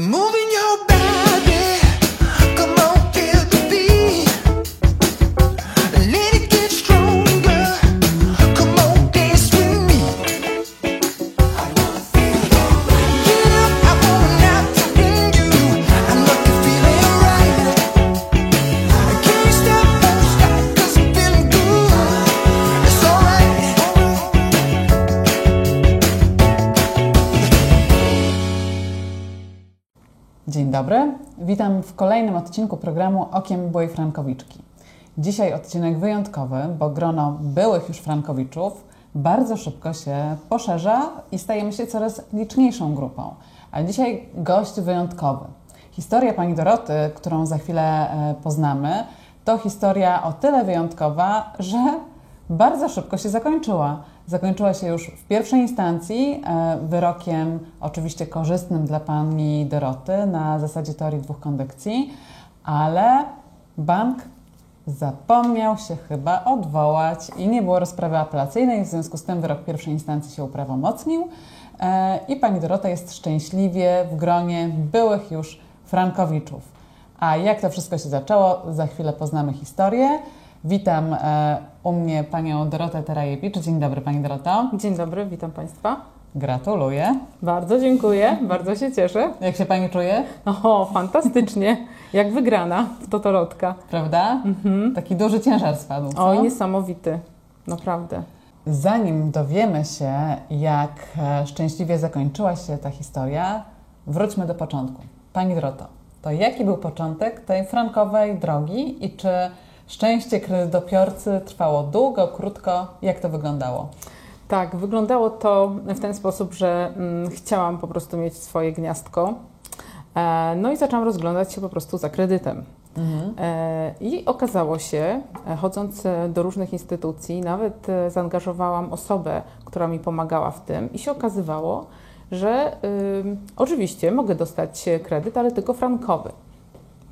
Moving dobry, witam w kolejnym odcinku programu Okiem byłej Frankowiczki. Dzisiaj odcinek wyjątkowy, bo grono byłych już Frankowiczów bardzo szybko się poszerza i stajemy się coraz liczniejszą grupą. A dzisiaj gość wyjątkowy. Historia pani Doroty, którą za chwilę e, poznamy, to historia o tyle wyjątkowa, że bardzo szybko się zakończyła. Zakończyła się już w pierwszej instancji e, wyrokiem, oczywiście korzystnym dla pani Doroty na zasadzie teorii dwóch kondykcji, ale bank zapomniał się chyba odwołać i nie było rozprawy apelacyjnej, w związku z tym wyrok pierwszej instancji się uprawomocnił e, i pani Dorota jest szczęśliwie w gronie byłych już Frankowiczów. A jak to wszystko się zaczęło, za chwilę poznamy historię. Witam e, u mnie panią Dorotę Terajewicz. Dzień dobry pani Doroto. Dzień dobry, witam Państwa. Gratuluję. Bardzo dziękuję, bardzo się cieszę. Jak się pani czuje? O, fantastycznie, jak wygrana w Totorotka. Prawda? Taki duży ciężar spadł. Co? Oj, niesamowity, naprawdę. Zanim dowiemy się, jak e, szczęśliwie zakończyła się ta historia, wróćmy do początku. Pani Doroto, to jaki był początek tej frankowej drogi i czy szczęście kredytobiorcy trwało długo, krótko? Jak to wyglądało? Tak, wyglądało to w ten sposób, że mm, chciałam po prostu mieć swoje gniazdko. E, no i zaczęłam rozglądać się po prostu za kredytem. E, I okazało się, e, chodząc e, do różnych instytucji, nawet e, zaangażowałam osobę, która mi pomagała w tym, i się okazywało, że ym, oczywiście mogę dostać kredyt, ale tylko frankowy.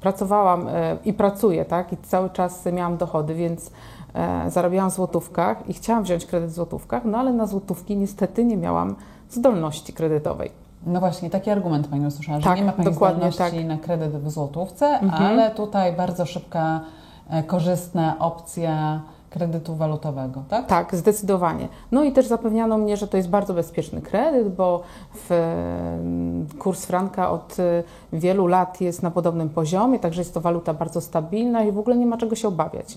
Pracowałam e, i pracuję, tak, i cały czas miałam dochody, więc e, zarabiałam w złotówkach i chciałam wziąć kredyt w złotówkach, no ale na złotówki niestety nie miałam zdolności kredytowej. No właśnie, taki argument Pani usłyszała, że Tak, nie ma Pani zdolności tak. na kredyt w złotówce, Mhm. ale tutaj bardzo szybka, e, korzystna opcja kredytu walutowego, tak? Tak, zdecydowanie. No i też zapewniano mnie, że to jest bardzo bezpieczny kredyt, bo w, em, kurs franka od e, wielu lat jest na podobnym poziomie, także jest to waluta bardzo stabilna i w ogóle nie ma czego się obawiać.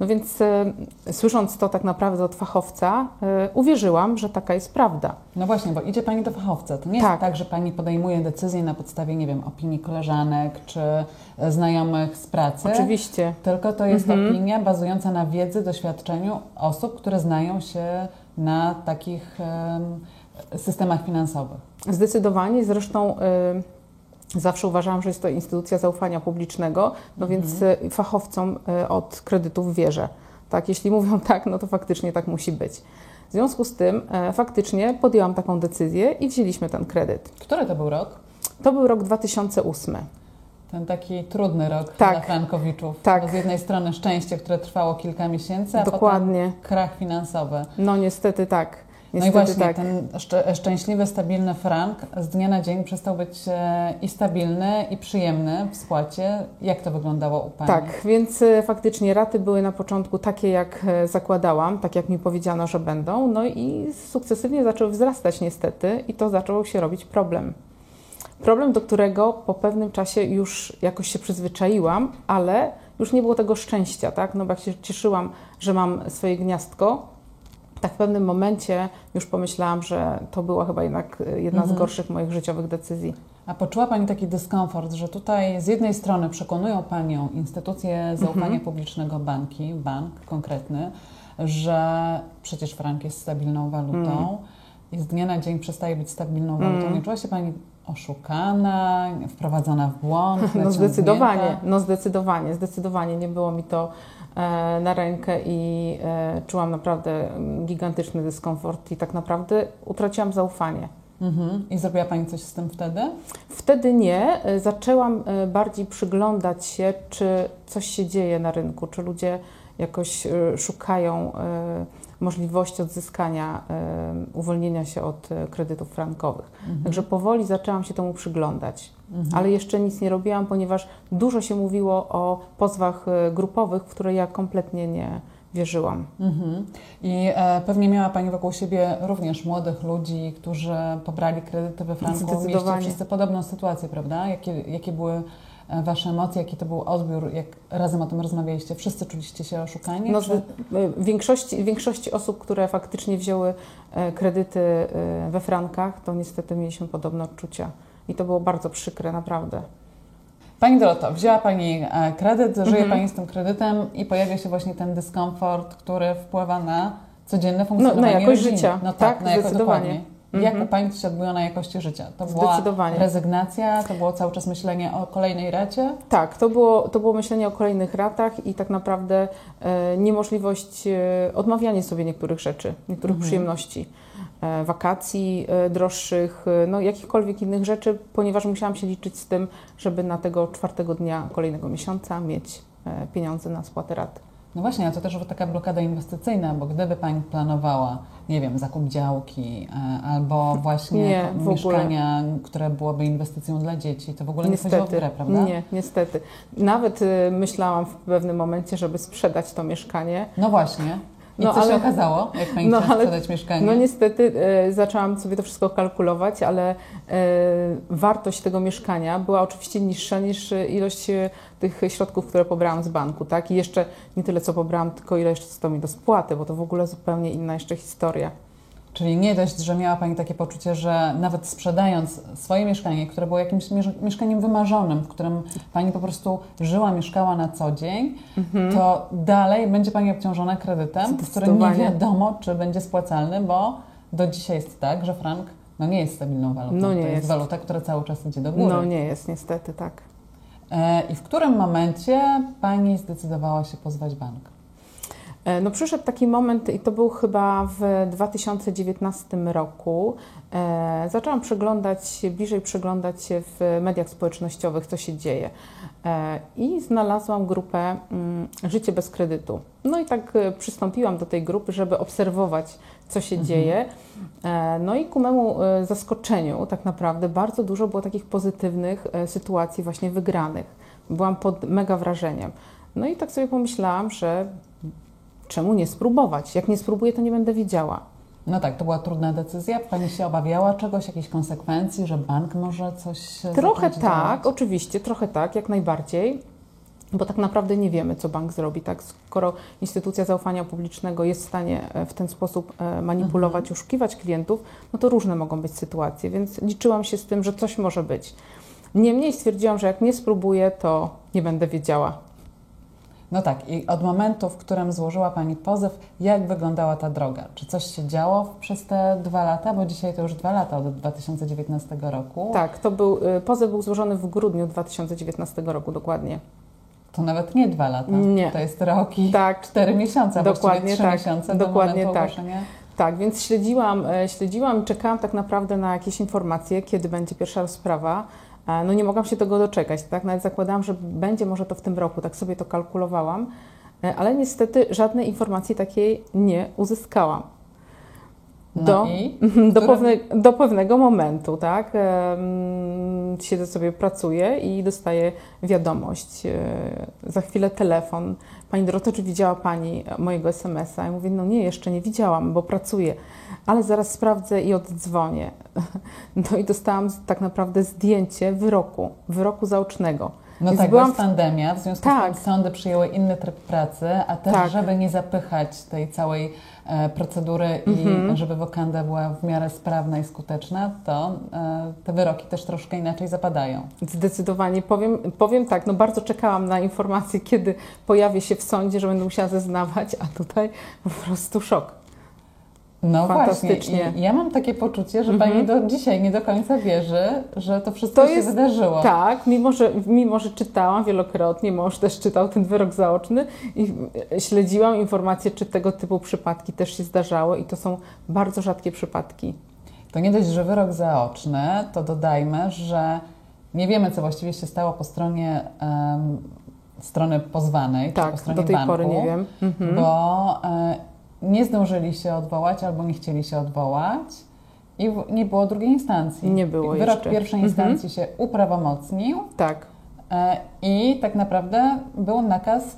No więc e, słysząc to tak naprawdę od fachowca, e, uwierzyłam, że taka jest prawda. No właśnie, bo idzie Pani do fachowca. To nie jest Tak. tak, że Pani podejmuje decyzję na podstawie, nie wiem, opinii koleżanek czy znajomych z pracy. Oczywiście. Tylko to jest Mhm. opinia bazująca na wiedzy, doświadczeniu osób, które znają się na takich em, systemach finansowych. Zdecydowanie, zresztą zawsze uważałam, że jest to instytucja zaufania publicznego, no więc y, fachowcom y, od kredytów wierzę. Tak, jeśli mówią tak, no to faktycznie tak musi być. W związku z tym e, faktycznie podjęłam taką decyzję i wzięliśmy ten kredyt. Który to był rok? To był rok 2008. Ten taki trudny rok Tak. dla Frankowiczów. Tak. Bo z jednej strony szczęście, które trwało kilka miesięcy, a Dokładnie. potem krach finansowy. No niestety tak. No i Niestety właśnie tak. ten szczę- szczęśliwy, stabilny frank z dnia na dzień przestał być e, i stabilny, i przyjemny w spłacie. Jak to wyglądało u Pani? Tak, więc e, faktycznie raty były na początku takie, jak e, zakładałam, tak jak mi powiedziano, że będą, no i sukcesywnie zaczęły wzrastać niestety i to zaczął się robić problem. Problem, do którego po pewnym czasie już jakoś się przyzwyczaiłam, ale już nie było tego szczęścia, tak? No bo jak się cieszyłam, że mam swoje gniazdko, tak w pewnym momencie już pomyślałam, że to była chyba jednak jedna z gorszych moich życiowych decyzji. A poczuła Pani taki dyskomfort, że tutaj z jednej strony przekonują Panią instytucje zaufania Mhm. publicznego, banki, bank konkretny, że przecież frank jest stabilną walutą Mm. i z dnia na dzień przestaje być stabilną walutą. Mm. Nie czuła się Pani oszukana, wprowadzona w błąd? No zdecydowanie, no zdecydowanie, zdecydowanie nie było mi to e, na rękę i e, czułam naprawdę mm, gigantyczny dyskomfort i tak naprawdę utraciłam zaufanie. Mhm. I zrobiła Pani coś z tym wtedy? Wtedy nie, e, zaczęłam bardziej przyglądać się, czy coś się dzieje na rynku, czy ludzie jakoś szukają możliwości odzyskania uwolnienia się od e, kredytów frankowych. Mhm. Także powoli zaczęłam się temu przyglądać. Ale jeszcze nic nie robiłam, ponieważ dużo się mówiło o pozwach e, grupowych, w które ja kompletnie nie wierzyłam. Mhm. I e, pewnie miała Pani wokół siebie również młodych ludzi, którzy pobrali kredyty we franku. Mieliście wszyscy podobną sytuację, prawda? Jakie, jakie były Wasze emocje, jaki to był odbiór, jak razem o tym rozmawialiście? Wszyscy czuliście się oszukani? No, czy... w większości, większości osób, które faktycznie wzięły e, kredyty e, we frankach, to niestety mieliśmy podobne odczucia. I to było bardzo przykre, naprawdę. Pani Doroto, wzięła Pani e, kredyt, żyje Mhm. Pani z tym kredytem i pojawia się właśnie ten dyskomfort, który wpływa na codzienne No, funkcjonowanie na jakość rodziny. życia. No tak, Tak, na jakość dokładnie. Jak odbiło na jakości życia? To była rezygnacja, to było cały czas myślenie o kolejnej racie? Tak, to było, to było myślenie o kolejnych ratach i tak naprawdę e, niemożliwość e, odmawiania sobie niektórych rzeczy, niektórych Mhm. przyjemności, e, wakacji e, droższych, e, no jakichkolwiek innych rzeczy, ponieważ musiałam się liczyć z tym, żeby na tego czwartego dnia kolejnego miesiąca mieć pieniądze na spłatę rat. No właśnie, a to też taka blokada inwestycyjna, bo gdyby Pani planowała, nie wiem, zakup działki e, albo właśnie Nie, w ogóle. mieszkania, które byłoby inwestycją dla dzieci, to w ogóle nie wchodziło w grę, prawda? Nie, niestety. Nawet y, myślałam w pewnym momencie, żeby sprzedać to mieszkanie. No właśnie. I No co się ale- okazało, jak Pani No chciała ale- sprzedać mieszkanie? No niestety e, zaczęłam sobie to wszystko kalkulować, ale e, wartość tego mieszkania była oczywiście niższa niż e, ilość e, tych środków, które pobrałam z banku, tak? I jeszcze nie tyle, co pobrałam, tylko ile jeszcze zostało mi do spłaty, bo to w ogóle zupełnie inna jeszcze historia. Czyli nie dość, że miała Pani takie poczucie, że nawet sprzedając swoje mieszkanie, które było jakimś miesz- mieszkaniem wymarzonym, w którym Pani po prostu żyła, mieszkała na co dzień, to dalej będzie Pani obciążona kredytem, który nie wiadomo, czy będzie spłacalny, bo do dzisiaj jest tak, że frank no nie jest stabilną walutą. No nie to jest, jest. waluta, która cały czas idzie do góry. No nie jest niestety tak. E, I w którym momencie Pani zdecydowała się pozwać bank? E, No przyszedł taki moment i to był chyba w 2019 roku. E, zaczęłam przyglądać się, bliżej przyglądać się w mediach społecznościowych, co się dzieje. E, I znalazłam grupę mm, Życie bez kredytu. No i tak przystąpiłam do tej grupy, żeby obserwować, co się dzieje. E, No i ku memu zaskoczeniu, tak naprawdę, bardzo dużo było takich pozytywnych sytuacji, właśnie wygranych. Byłam pod mega wrażeniem. No i tak sobie pomyślałam, że czemu nie spróbować? Jak nie spróbuję, to nie będę wiedziała. No tak, to była trudna decyzja. Pani się obawiała czegoś, jakichś konsekwencji, że bank może coś Trochę tak, działać? oczywiście, trochę tak, jak najbardziej. Bo tak naprawdę nie wiemy, co bank zrobi, tak? Skoro instytucja zaufania publicznego jest w stanie e, w ten sposób e, manipulować, Mhm. oszukiwać klientów, no to różne mogą być sytuacje, więc liczyłam się z tym, że coś może być. Niemniej stwierdziłam, że jak nie spróbuję, to nie będę wiedziała. No tak, i od momentu, w którym złożyła Pani pozew, jak wyglądała ta droga? Czy coś się działo przez te dwa lata? Bo dzisiaj to już dwa lata od 2019 roku. Tak, to był, e, pozew był złożony w grudniu 2019 roku dokładnie. To nawet nie dwa lata. Nie. To jest rok i Tak, cztery miesiące, Dokładnie trzy tak. miesiące do Dokładnie momentu tak. Tak, więc śledziłam, e, śledziłam, czekałam tak naprawdę na jakieś informacje, kiedy będzie pierwsza rozprawa. No nie mogłam się tego doczekać, tak? Nawet zakładałam, że będzie może to w tym roku, tak sobie to kalkulowałam, E, ale niestety żadnej informacji takiej nie uzyskałam. No Do- i? Do, pewne, do pewnego momentu, tak? Siedzę sobie, pracuję i dostaję wiadomość. e, Za chwilę telefon. Pani Doroto, czy widziała Pani mojego SMS-a? Ja mówię, no nie, jeszcze nie widziałam, bo pracuję, ale zaraz sprawdzę i oddzwonię. No i dostałam tak naprawdę zdjęcie wyroku, wyroku zaocznego. No Więc tak, byłam była pandemia, w związku z Tak. tym sądy przyjęły inny tryb pracy, a też, Tak. żeby nie zapychać tej całej e, procedury Mhm. i żeby wokanda była w miarę sprawna i skuteczna, to e, te wyroki też troszkę inaczej zapadają. Zdecydowanie. Powiem, powiem tak, no bardzo czekałam na informację, kiedy pojawię się w sądzie, że będę musiała zeznawać, a tutaj po prostu szok. No Fantastycznie. właśnie. I ja mam takie poczucie, że Mhm. Pani do dzisiaj nie do końca wierzy, że to wszystko To się jest- wydarzyło. Tak, mimo że, mimo że czytałam wielokrotnie, mąż też czytał ten wyrok zaoczny i śledziłam informacje, czy tego typu przypadki też się zdarzały i to są bardzo rzadkie przypadki. To nie dość, że wyrok zaoczny, to dodajmy, że nie wiemy, co właściwie się stało po stronie em, strony pozwanej, czy po Tak, stronie do tej banku, pory nie wiem. Mhm. bo e, nie zdążyli się odwołać albo nie chcieli się odwołać i w- nie było drugiej instancji. Nie było Wyrok jeszcze. pierwszej Mhm. instancji się uprawomocnił Tak. e, i tak naprawdę był nakaz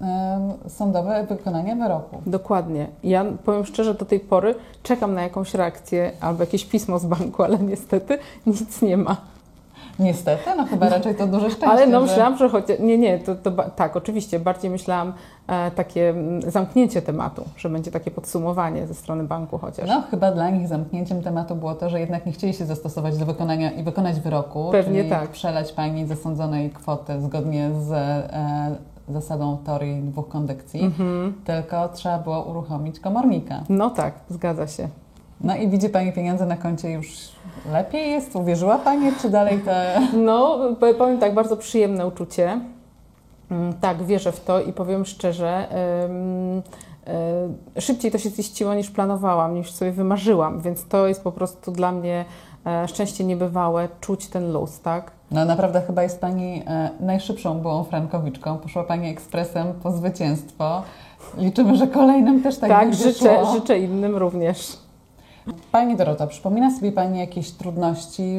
e, sądowy wykonania wyroku. Dokładnie. Ja powiem szczerze, do tej pory czekam na jakąś reakcję albo jakieś pismo z banku, ale niestety nic nie ma. Niestety, no chyba raczej to duże szczęście. Ale no że- myślałam, że chociaż. Nie, nie, to, to ba- tak, oczywiście. Bardziej myślałam e, takie mm, zamknięcie tematu, że będzie takie podsumowanie ze strony banku chociaż. No, chyba dla nich zamknięciem tematu było to, że jednak nie chcieli się zastosować do wykonania i wykonać wyroku. Pewnie czyli tak. przelać pani zasądzonej kwoty zgodnie z e, zasadą teorii dwóch kondykcji, Mhm. tylko trzeba było uruchomić komornika. No tak, zgadza się. No i widzi pani pieniądze na koncie już lepiej jest? Uwierzyła pani, czy dalej te. No, po- powiem tak, bardzo przyjemne uczucie. Mm, Tak, wierzę w to i powiem szczerze, y, szybciej to się ziściło niż planowałam, niż sobie wymarzyłam, więc to jest po prostu dla mnie e, szczęście niebywałe, czuć ten luz, tak? No naprawdę chyba jest pani e, najszybszą byłą frankowiczką. Poszła pani ekspresem po zwycięstwo. Liczymy, że kolejnym też tak, Tak, będzie życzę, szło. życzę innym również. Pani Dorota, przypomina sobie Pani jakieś trudności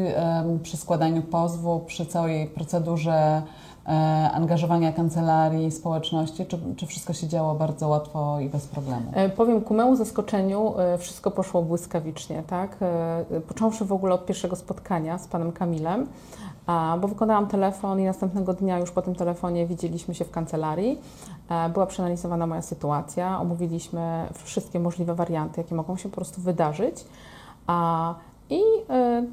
przy składaniu pozwu, przy całej procedurze angażowania kancelarii, społeczności, czy, czy wszystko się działo bardzo łatwo i bez problemu? E, Powiem ku memu zaskoczeniu, e, wszystko poszło błyskawicznie, tak? E, Począwszy w ogóle od pierwszego spotkania z panem Kamilem, bo wykonałam telefon i następnego dnia już po tym telefonie widzieliśmy się w kancelarii. E, Była przeanalizowana moja sytuacja, omówiliśmy wszystkie możliwe warianty, jakie mogą się po prostu wydarzyć. I e,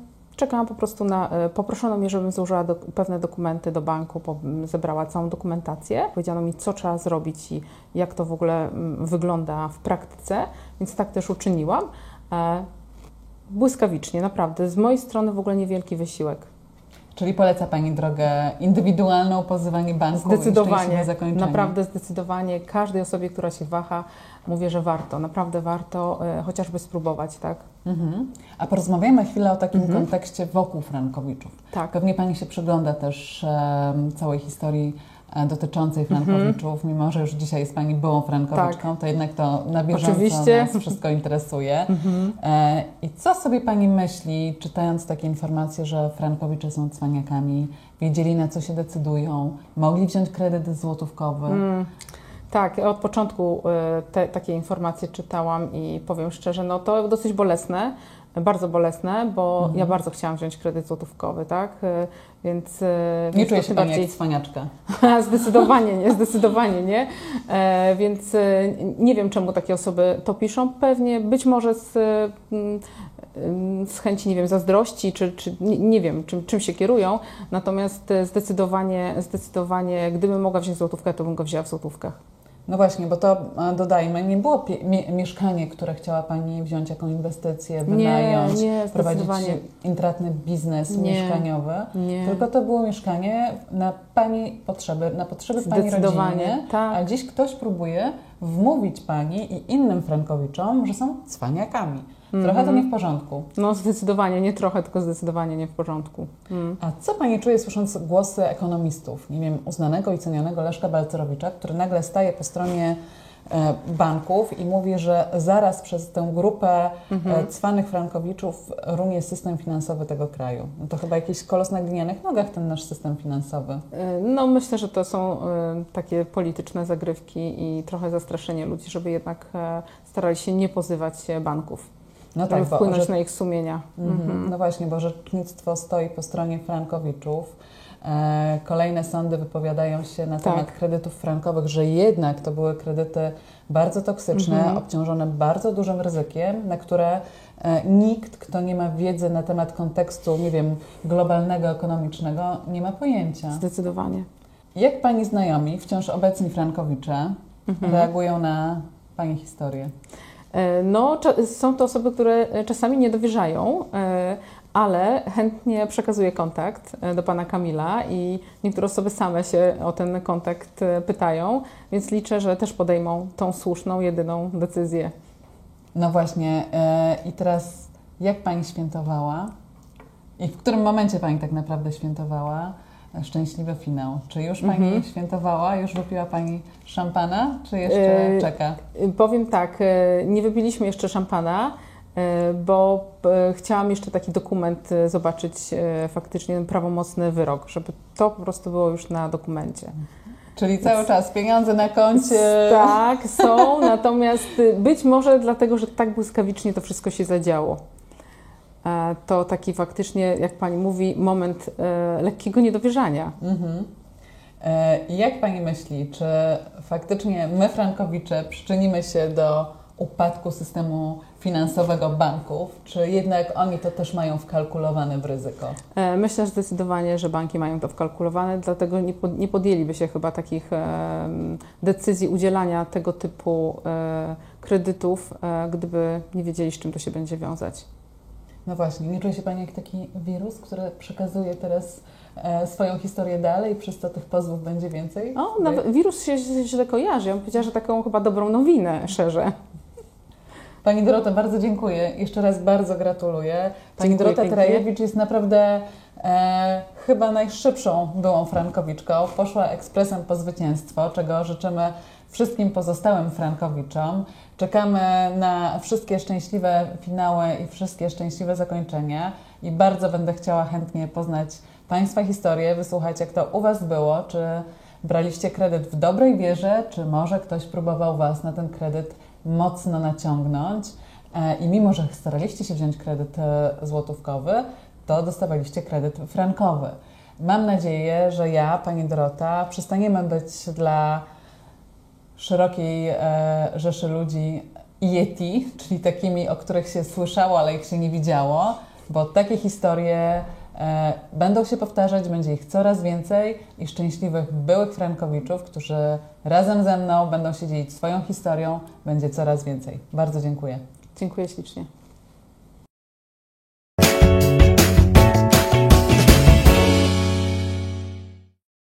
czekałam po prostu na. e, Poproszono mnie, żebym złożyła do, pewne dokumenty do banku, po, m, zebrała całą dokumentację. Powiedziano mi, co trzeba zrobić i jak to w ogóle mm, wygląda w praktyce, więc tak też uczyniłam. E, Błyskawicznie, naprawdę. Z mojej strony w ogóle niewielki wysiłek. Czyli poleca Pani drogę indywidualną, pozywanie banku Zdecydowanie, zakończenie? naprawdę zdecydowanie. Każdej osobie, która się waha, mówię, że warto, naprawdę warto e, chociażby spróbować, tak? Mhm. A porozmawiajmy chwilę o takim Mhm. kontekście wokół frankowiczów. Tak. Pewnie Pani się przygląda też całej historii e, dotyczącej frankowiczów, mimo że już dzisiaj jest Pani byłą frankowiczką, to jednak to na bieżąco Oczywiście. nas wszystko interesuje. Mhm. E, I co sobie Pani myśli, czytając takie informacje, że frankowicze są cwaniakami, wiedzieli na co się decydują, mogli wziąć kredyt złotówkowy? Mm, tak, od początku e, te, takie informacje czytałam i powiem szczerze, no to dosyć bolesne, bardzo bolesne, bo Mhm. ja bardzo chciałam wziąć kredyt złotówkowy, tak? E, Więc, e, Nie więc czuję to się Pani jak cwaniaczka. zdecydowanie nie, zdecydowanie nie. E, więc nie wiem, czemu takie osoby to piszą. Pewnie być może z, mm, mm, z chęci, nie wiem, zazdrości, czy, czy nie, nie wiem, czym, czym się kierują. Natomiast zdecydowanie, zdecydowanie, gdybym mogła wziąć złotówkę, to bym go wzięła w złotówkach. No właśnie, bo to e, dodajmy, nie było mie- mieszkanie, które chciała Pani wziąć jako inwestycję, wynająć, nie, prowadzić zdecydowanie. intratny biznes Nie. mieszkaniowy, Nie. tylko to było mieszkanie na Pani potrzeby, na potrzeby Pani rodziny, tak. a dziś ktoś próbuje wmówić Pani i innym frankowiczom, że są cwaniakami. Trochę Mhm. to nie w porządku. No zdecydowanie, nie trochę, tylko zdecydowanie nie w porządku. Mm. A co Pani czuje słysząc głosy ekonomistów, nie wiem, uznanego i cenionego Leszka Balcerowicza, który nagle staje po stronie banków i mówi, że zaraz przez tę grupę Mhm. e, cwanych frankowiczów runie system finansowy tego kraju. No to chyba jakiś kolos na glinianych nogach ten nasz system finansowy. E, No myślę, że to są e, takie polityczne zagrywki i trochę zastraszenie ludzi, żeby jednak e, starali się nie pozywać e, banków, No tak, bo wpłynąć że- na ich sumienia. Mhm. Mhm. No właśnie, bo rzecznictwo stoi po stronie frankowiczów. E, Kolejne sądy wypowiadają się na Tak. temat kredytów frankowych, że jednak to były kredyty bardzo toksyczne, Mhm. obciążone bardzo dużym ryzykiem, na które e, nikt, kto nie ma wiedzy na temat kontekstu, nie wiem, globalnego, ekonomicznego, nie ma pojęcia. Zdecydowanie. Jak Pani znajomi, wciąż obecni frankowicze, Mhm. reagują na Pani historię? E, No, są to osoby, które czasami nie dowierzają, ale chętnie przekazuję kontakt e, do pana Kamila i niektóre osoby same się o ten kontakt e, pytają, więc liczę, że też podejmą tą słuszną, jedyną decyzję. No właśnie, e, i teraz jak Pani świętowała? I w którym momencie Pani tak naprawdę świętowała? szczęśliwy finał. Czy już Pani świętowała, już wypiła Pani szampana, czy jeszcze czeka? Powiem tak, nie wypiliśmy jeszcze szampana, bo y, chciałam jeszcze taki dokument y, zobaczyć, faktycznie ten prawomocny wyrok, żeby to po prostu było już na dokumencie. Czyli cały czas pieniądze na koncie. Tak, są, natomiast y, być może dlatego, że tak błyskawicznie to wszystko się zadziało. E, To taki faktycznie, jak Pani mówi, moment e, lekkiego niedowierzania. Mhm. E, Jak Pani myśli, czy faktycznie my, Frankowicze, przyczynimy się do upadku systemu finansowego banków, czy jednak oni to też mają wkalkulowane w ryzyko? E, Myślę że zdecydowanie, że banki mają to wkalkulowane, dlatego nie, pod, nie podjęliby się chyba takich decyzji udzielania tego typu e, kredytów, e, gdyby nie wiedzieli, z czym to się będzie wiązać. No właśnie, nie czuje się Pani jak taki wirus, który przekazuje teraz swoją historię dalej, przez co tych pozwów będzie więcej? O, nawet wirus się źle kojarzy. Ja bym powiedziała, że taką chyba dobrą nowinę szerzę. Pani Dorota, bardzo dziękuję. Jeszcze raz bardzo gratuluję. Pani Dziękuję Dorota. Trajewicz jest naprawdę e, chyba najszybszą byłą frankowiczką. Poszła ekspresem po zwycięstwo, czego życzymy wszystkim pozostałym frankowiczom. Czekamy na wszystkie szczęśliwe finały i wszystkie szczęśliwe zakończenia i bardzo będę chciała chętnie poznać Państwa historię, wysłuchać jak to u Was było, czy braliście kredyt w dobrej wierze, czy może ktoś próbował Was na ten kredyt mocno naciągnąć e, i mimo, że staraliście się wziąć kredyt e, złotówkowy, to dostawaliście kredyt frankowy. Mam nadzieję, że ja, Pani Dorota, przestaniemy być dla szerokiej e, rzeszy ludzi Yeti, czyli takimi, o których się słyszało, ale ich się nie widziało, bo takie historie będą się powtarzać, będzie ich coraz więcej i szczęśliwych byłych Frankowiczów, którzy razem ze mną będą się dzielić swoją historią, będzie coraz więcej. Bardzo dziękuję. Dziękuję ślicznie.